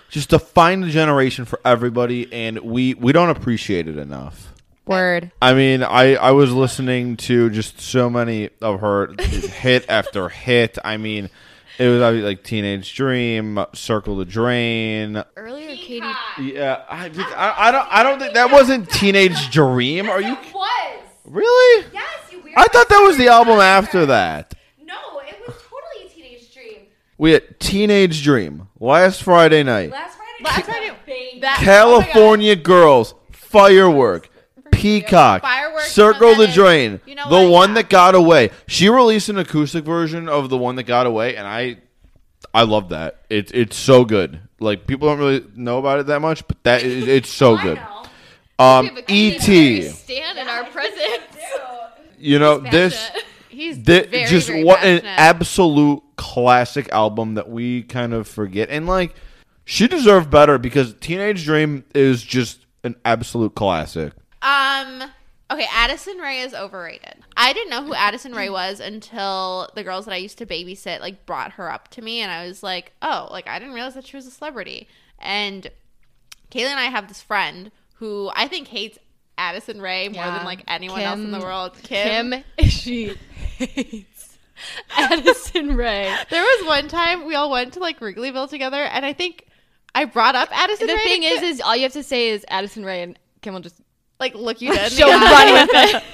just defined the generation for everybody, and we we don't appreciate it enough. Word. I mean, I, I was listening to just so many of her hit after hit. I mean, it was like Teenage Dream, Circle the Drain. Earlier, Katy. Yeah, I, I, I don't I don't think that wasn't Teenage Dream. Are you was. really? Yes, you. I thought that was the album after that. No, it was totally a teenage dream. We had Teenage Dream last Friday night. Last Friday. Last Friday, that California Girls, Firework, Peacock, Firework, Circle the Pathetic. Drain, You know the what? one Yeah. that got away. She released an acoustic version of the one that got away, and I, I love that. It's it's so good. Like people don't really know about it that much, but that it, it's so good. Um, E.T. Stand in our presence. You know this. He's Thi- very, just very what an absolute classic album that we kind of forget and like she deserved better because teenage dream is just an absolute classic Um. Okay, Addison Rae is overrated. I didn't know who Addison Rae was until the girls that I used to babysit like brought her up to me, and I was like, "Oh, like I didn't realize that she was a celebrity." And Kaylee and I have this friend who I think hates Addison Rae more Yeah. than like anyone else in the world. Kim. Kim, she hates Addison Rae. There was one time we all went to like Wrigleyville together, and I think I brought up Addison. The Ray thing is, Kim. is all you have to say is Addison Rae, and Kim will just like look you dead. she'll run with it.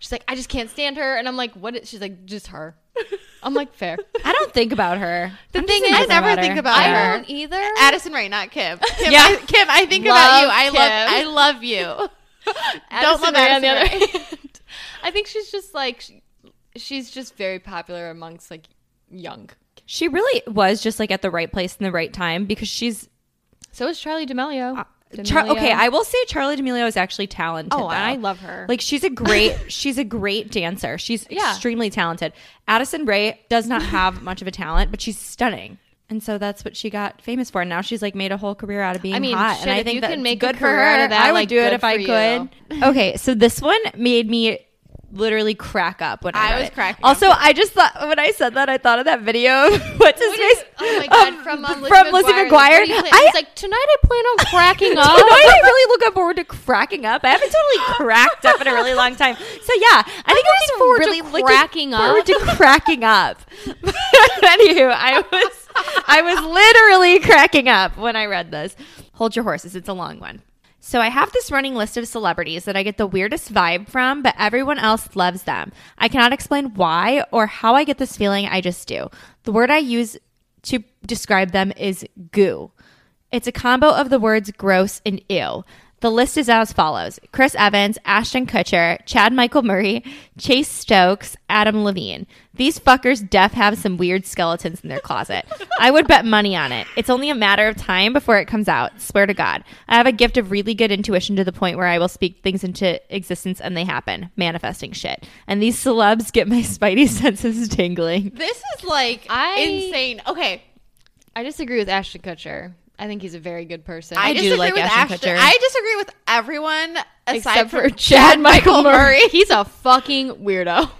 She's like, I just can't stand her, and I'm like, what? Is, she's like, just her. I'm like, fair. I don't think about her. The I'm thing is, I never think her. about I her. don't either. Addison Rae, not Kim. Kim, Yeah. I, Kim, I think Love about you. I love, Kim. I love you. Don't love Rae on the other hand. I think she's just like, she- she's just very popular amongst like young. She really was just like at the right place in the right time because she's So is Charli D'Amelio. Uh, Char- okay. I will say Charli D'Amelio is actually talented. Oh, and I love her. Like she's a great she's a great dancer. She's Yeah. extremely talented. Addison Rae does not have much of a talent, but she's stunning. And so that's what she got famous for. And now she's like made a whole career out of being I mean, hot. shit, and I think you that's can make good for her. out of that, I would like, do it if I could. okay, so this one made me literally crack up when I, I was it. cracking Also, up. I just thought when I said that, I thought of that video. What's his What is- face? oh my god! Um, from um, from Lizzie McGuire. What do I- was like tonight. I plan on cracking up. Tonight I really looking forward to cracking up. I haven't totally cracked up in a really long time. So yeah, I think I'm looking forward to really looking cracking forward to cracking up. Anywho, I was I was literally cracking up when I read this. Hold your horses; it's a long one. So I have this running list of celebrities that I get the weirdest vibe from, but everyone else loves them. I cannot explain why or how I get this feeling. I just do. The word I use to describe them is goo. It's a combo of the words gross and ew. The list is as follows Chris Evans, Ashton Kutcher, Chad Michael Murray, Chase Stokes, Adam Levine. These fuckers def have some weird skeletons in their closet. I would bet money on it. It's only a matter of time before it comes out. Swear to God. I have a gift of really good intuition to the point where I will speak things into existence and they happen. Manifesting shit. And these celebs get my spidey senses tingling. This is like I- insane. Okay, I disagree with Ashton Kutcher. I think he's a very good person. I, I do disagree like with Ashton Ashton. Kutcher. I disagree with everyone aside except from for Chad Michael Murray. He's a fucking weirdo.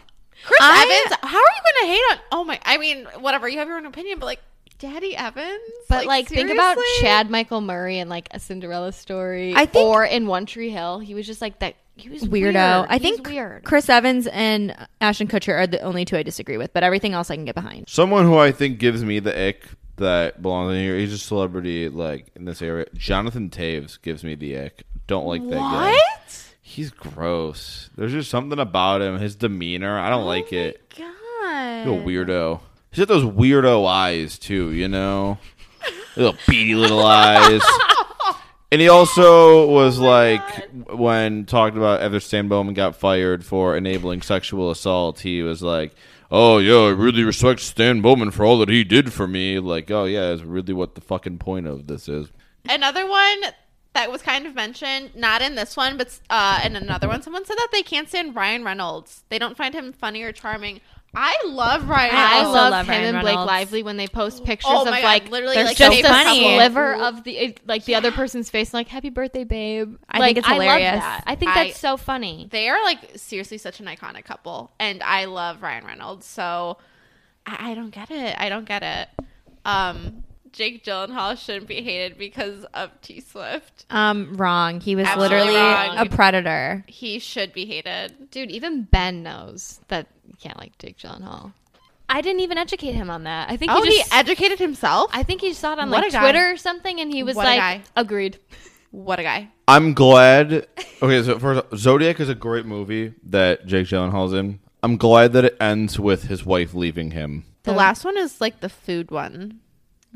Chris I- Evans. How are you going to hate on? Oh my! I mean, whatever. You have your own opinion, but like Daddy Evans. But like, think about? Chad Michael Murray in like a Cinderella story, I think- or in One Tree Hill. He was just like that. He was Weirdo. Weird. I He's think weird. Chris Evans and Ashton Kutcher are the only two I disagree with, but everything else I can get behind. Someone who I think gives me the ick that belongs in here. He's a celebrity like in this area. Jonathan Toews gives me the ick. Don't like that guy. What? He's gross. There's just something about him. His demeanor. I don't oh like it. God. He's a weirdo. He's got those weirdo eyes too. You know, little beady little eyes. And he also was oh like, when talked about Ever Stan Bowman got fired for enabling sexual assault, he was like, "Oh yeah, I really respect Stan Bowman for all that he did for me." Like, oh yeah, that's really what the fucking point of this is. Another one that was kind of mentioned, not in this one, but uh, in another one, someone said that they can't stand Ryan Reynolds. They don't find him funny or charming. I love Ryan I Reynolds. also love, love him Ryan and Blake Reynolds. Lively when they post pictures Oh of God, like literally, like just funny. a sliver of the like the other person's face, like "Happy birthday, babe." I like, think it's I love hilarious. that. I think I- that's so funny. They are like seriously such an iconic couple, and I love Ryan Reynolds. So I, I don't get it. I don't get it. Um, Jake Gyllenhaal shouldn't be hated because of T Swift. Um, wrong. He was Absolutely literally wrong. a predator. He should be hated. Dude, even Ben knows that you can't like Jake Gyllenhaal. I didn't even educate him on that. I think Oh, he he educated himself. I think he saw it on What like. Twitter or something, and he was What like, "Agreed." what a guy. I'm glad. Okay, so first, Zodiac is a great movie that Jake Gyllenhaal's in. I'm glad that it ends with his wife leaving him. The The- last one is like the food one.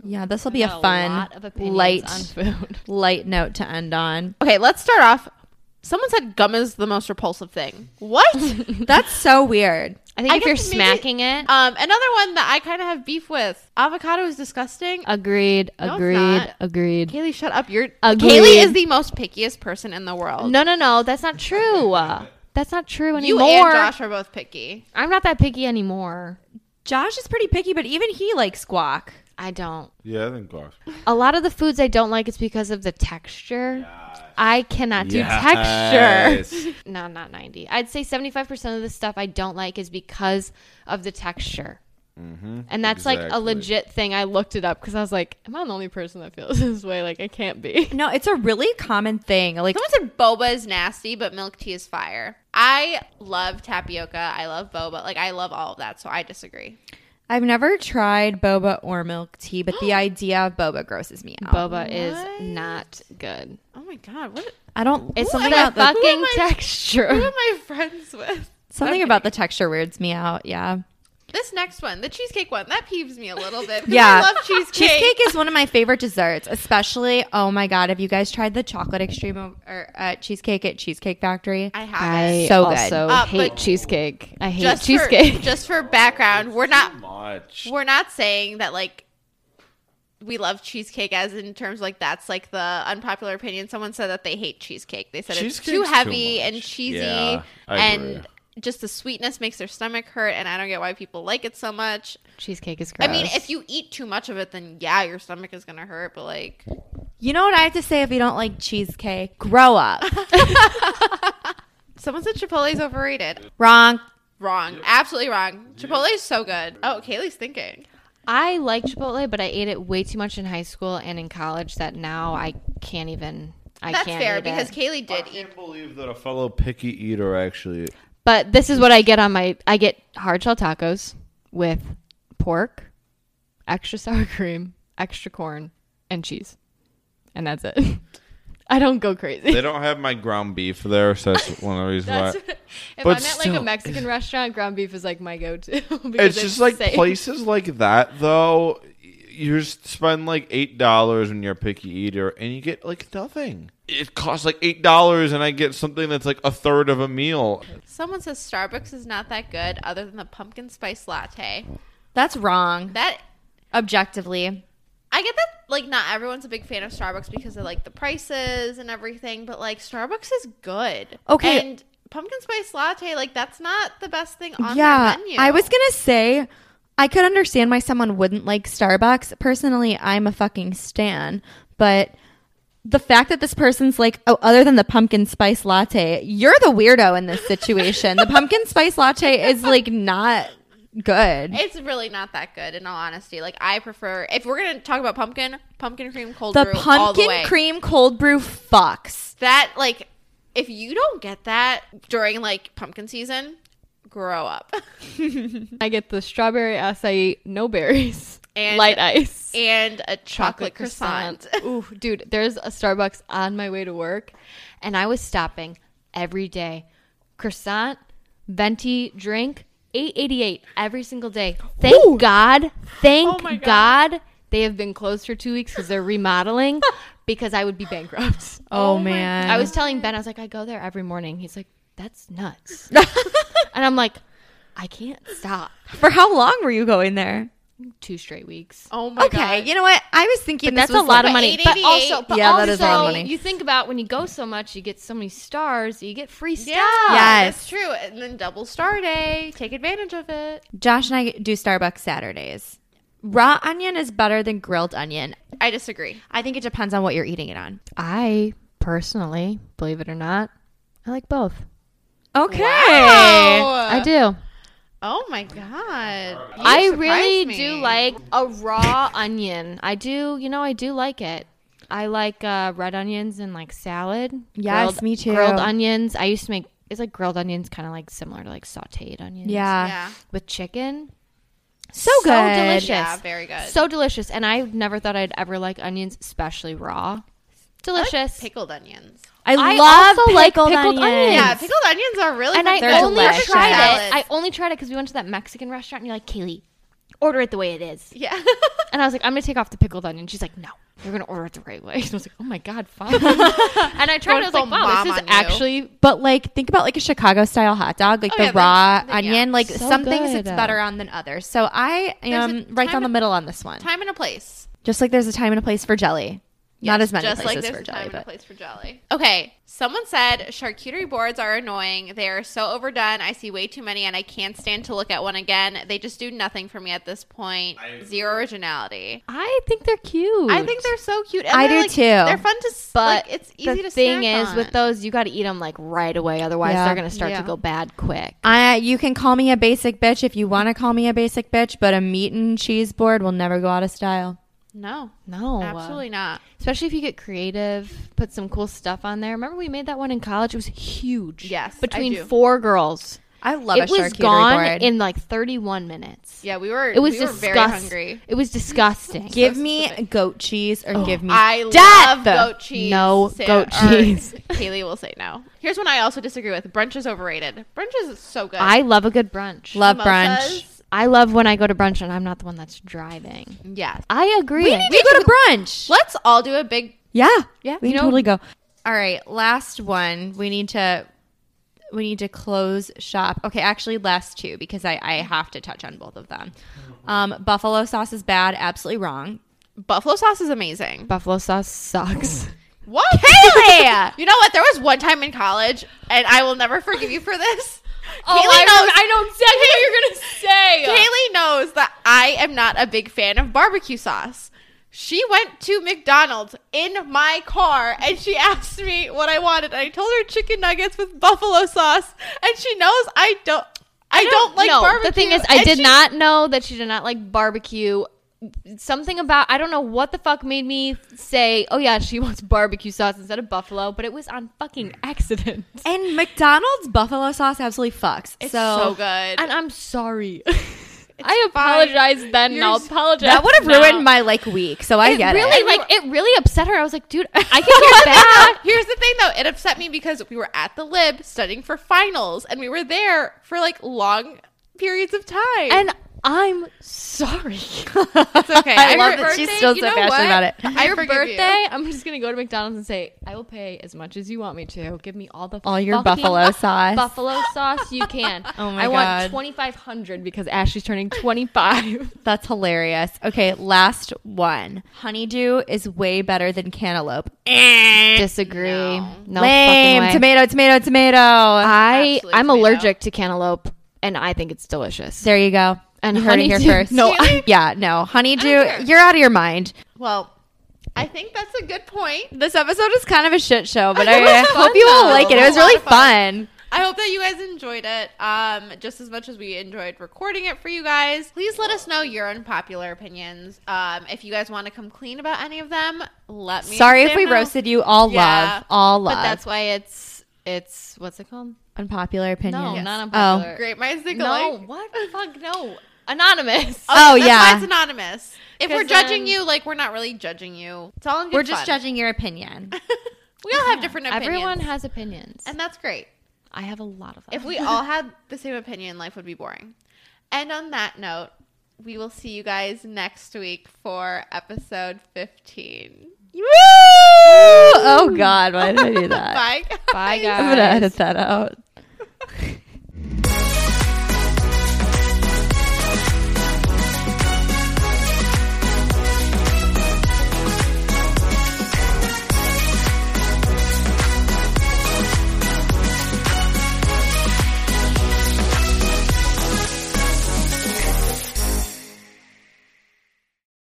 Yeah, this will be a Got fun, lot of light, on food. light note to end on. Okay, let's start off. Someone said gum is the most repulsive thing. What? That's so weird. I think I if you're guess maybe- smacking it, um, another one that I kind of have beef with. Avocado is disgusting. agreed, No, it's agreed, not. agreed. Kaylee, shut up. You're Agreed. Kaylee is the most pickiest person in the world. No, no, no, that's not true. That's not true anymore. you anymore. and Josh are both picky. I'm not that picky anymore. Josh is pretty picky, but even he likes squawk. I don't. Yeah, I think gosh. A lot of the foods I don't like is because of the texture. I cannot do texture. no, not 90. I'd say 75% of the stuff I don't like is because of the texture. Mm-hmm. And that's like a legit thing. I looked it up because I was like, am I the only person that feels this way? Like, I can't be. No, it's a really common thing. Like, Someone said boba is nasty, but milk tea is fire. I love tapioca. I love boba. Like I love all of that. So I disagree. I've never tried boba or milk tea, but the idea of boba grosses me out. Boba What? is not good. Oh my god, what? I don't. It's It's something the about the fucking Who am I- Who texture. am I friends with? something Okay. about the texture weirds me out. Yeah. This next one, the cheesecake one, that peeves me a little bit. Yeah. I love cheesecake. Cheesecake is one of my favorite desserts, especially. Oh my god, have you guys tried the chocolate extreme or uh, cheesecake at Cheesecake Factory? I have. I So good. also Uh, hate cheesecake. I hate Just cheesecake. For, just for background, we're not Much. we're not saying that like we love cheesecake as in terms like that's like the unpopular opinion. Someone said that they hate cheesecake. They said it's too too heavy much. and cheesy Yeah, and agree. Just the sweetness makes their stomach hurt and I don't get why people like it so much. cheesecake is gross. I mean, if you eat too much of it then yeah, your stomach is going to hurt, but like You know what I have to say if you don't like cheesecake? Grow up. someone said Chipotle is overrated. Wrong. Wrong. Absolutely wrong. Chipotle is so good. Oh, Kaylee's thinking. I like Chipotle, but I ate it way too much in high school and in college that now I can't even. I That's can't fair eat because it. Kaylee did I can't believe that a fellow picky eater actually. But this is what I get on my. I get hard shell tacos with pork, extra sour cream, extra corn, and cheese, and that's it. I don't go crazy. They don't have my ground beef there, so that's one of the reasons why. if But I'm at like still- a Mexican restaurant, ground beef is like my go-to. It's just like safe. places like that, though. you just spend like eight dollars when you're a picky eater, and you get like nothing. It costs like eight dollars, and I get something that's like a third of a meal. Someone says Starbucks is not that good other than the pumpkin spice latte. That's wrong. That Objectively. I get that like not everyone's a big fan of Starbucks because of like the prices and everything, but like Starbucks is good. Okay. And pumpkin spice latte, like that's not the best thing on yeah. their menu. I was going to say I could understand why someone wouldn't like Starbucks. Personally, I'm a fucking stan, but the fact that this person's like, oh, other than the pumpkin spice latte, you're the weirdo in this situation. the pumpkin spice latte is like not good. It's really not that good in all honesty. Like I prefer if we're gonna talk about pumpkin, pumpkin cream cold The brew all the pumpkin cream cold brew fucks. that like if you don't get that during like pumpkin season, grow up. I get the strawberry acai, no berries, And- light ice. and a chocolate, croissant. Ooh, dude, there's a Starbucks on my way to work, and I was stopping every day. Croissant, venti drink, eight eighty eight every single day. Thank God, thank Oh my God. they have been closed for two weeks because they're remodeling. because I would be bankrupt. Oh, Oh man. I was telling Ben, I was like, I go there every morning. He's like, that's nuts. and I'm like, I can't stop. For how long were you going there? Two straight weeks. Oh my okay, god. you know what? I was thinking But this that's a lot like- of money. But But 888 also, but Yeah, that is a lot of money. You think about when you go so much, you get so many stars, you get free stuff. yeah, Yes. that's true. And then double star day. Take advantage of it. Josh and I do Starbucks Saturdays. Raw onion is better than grilled onion. I disagree. I think it depends on what you're eating it on. I personally, believe it or not, I like both. Okay. Wow. I do. Oh my god. You I really me. do like a raw onion. I do, you know, I do like it. I like uh, red onions and like salad. Yes, Grilled- me too. Grilled onions. I used to make. It's like grilled onions, kind of like similar to like sautéed onions. Yeah. Yeah. with chicken. So good. delicious. Yeah, very good. So delicious. And I never thought I'd ever like onions, especially raw. Delicious. I like pickled onions. I, I love also like pickled, pickled onions. onions. Yeah, pickled onions are really and I good. They're only delicious. tried it. I only tried it because we went to that Mexican restaurant and you're like, Kaylee, order it the way it is. yeah. And I was like, I'm gonna take off the pickled onion. She's like, No, you're gonna order it the right way. And I was like, Oh my god, fine. and I tried. it. I was like, Wow, mom this is on you. actually But like, think about like a Chicago style hot dog, like Oh, the yeah, raw then, yeah. onion. Like So some things good. it's better on than others. So I There's a am right time down the middle on this one. Time and a place. Just like there's a time and a place for jelly. Not as many just like places there's for a time jelly, and a but place for jelly. Okay, someone said charcuterie boards are annoying. They are so overdone. I see way too many, and I can't stand to look at one again. They just do nothing for me at this point. Zero originality. I think they're cute. I think they're so cute. And I do like, too. They're fun to, s- But like, it's easy the to thing is on. with those, you got to eat them like right away. Otherwise, Yeah. they're gonna start Yeah. to go bad quick. I, you can call me a basic bitch if you want to call me a basic bitch, but a meat and cheese board will never go out of style. No, No, absolutely not. Especially if you get creative, put some cool stuff on there. Remember we made that one in college? It was huge. Yes, I between do. four girls. I love it a was gone board. in like 31 minutes. Yeah, we were. It was we were disgust- very hungry. It was disgusting. give so me specific. goat cheese or give me I death. love goat cheese. No Sa- goat cheese. Kaylee will say no. Here's one I also disagree with. Brunch is overrated. Brunch is so good. I love a good brunch. love Mimosas, brunch. I love when I go to brunch and I'm not the one that's driving. Yes. I agree. We need We go to brunch. Let's all do a big. Yeah, Yeah. we can know- totally go. All right, last one. We need to we need to close shop. Okay, actually, last two because I I have to touch on both of them. Um, buffalo sauce is bad. Absolutely wrong. Buffalo sauce is amazing. Buffalo sauce sucks. What? Kaylee! you know what? There was one time in college, and I will never forgive you for this. Oh, Kaylee I, knows. I know exactly what you're gonna say. Kaylee knows that I am not a big fan of barbecue sauce. She went to McDonald's in my car and she asked me what I wanted. I told her chicken nuggets with buffalo sauce, and she knows I don't. I, don't, like no, barbecue. The thing is, I did she- not know that she did not like barbecue. Something about I don't know what the fuck made me say, "Oh yeah, she wants barbecue sauce instead of buffalo," but it was on fucking accident. And McDonald's buffalo sauce absolutely fucks. It's so, so, good. And I'm sorry. I fine. apologize then, and You're I'll apologize. that would have now. ruined my like week. So I get It get really it. like it really upset her. I was like, dude, I can go back. Here's the thing, though. It upset me because we were at the lib studying for finals, and we were there for like long periods of time. And I'm sorry. It's okay. I love that she's still so passionate what? about it. I Your forgive you. birthday, I'm just gonna go to McDonald's and say, I will pay as much as you want me to. Give me all the All your buffalo sauce. buffalo sauce you can. Oh my I God. I want twenty five hundred because Ashley's turning twenty five. That's hilarious. Okay, last one. Honeydew is way better than cantaloupe. Eh. Disagree. No. No, Lame. fucking way. Tomato, tomato, tomato. I Absolute I'm tomato. allergic to cantaloupe, and I think it's delicious. there you go. And you heard it here first. No, Really? yeah, no. Honeydew, you're out of your mind. Well, I think that's a good point. This episode is kind of a shit show, but I, I hope you all like it. It was was a lot really fun. fun. I hope that you guys enjoyed it um, just as much as we enjoyed recording it for you guys. Please let us know your unpopular opinions. Um, if you guys want to come clean about any of them, let me. Sorry if we roasted you. All Yeah, love. All love. but that's why it's it's what's it called? unpopular opinion. No, Yes. not Oh. Great minds think No, alike. what? Fuck no. Anonymous. Oh, oh that's yeah. why it's anonymous. If we're 'Cause judging then- you, like we're not really judging you. It's all in good We're just fun. judging your opinion. we all have different opinions. Everyone has opinions, and that's great. I have a lot of them. If we all had the same opinion, life would be boring. And on that note, we will see you guys next week for episode 15. Woo! Oh God, why did I do that? Bye. Bye, guys. I'm gonna edit that out.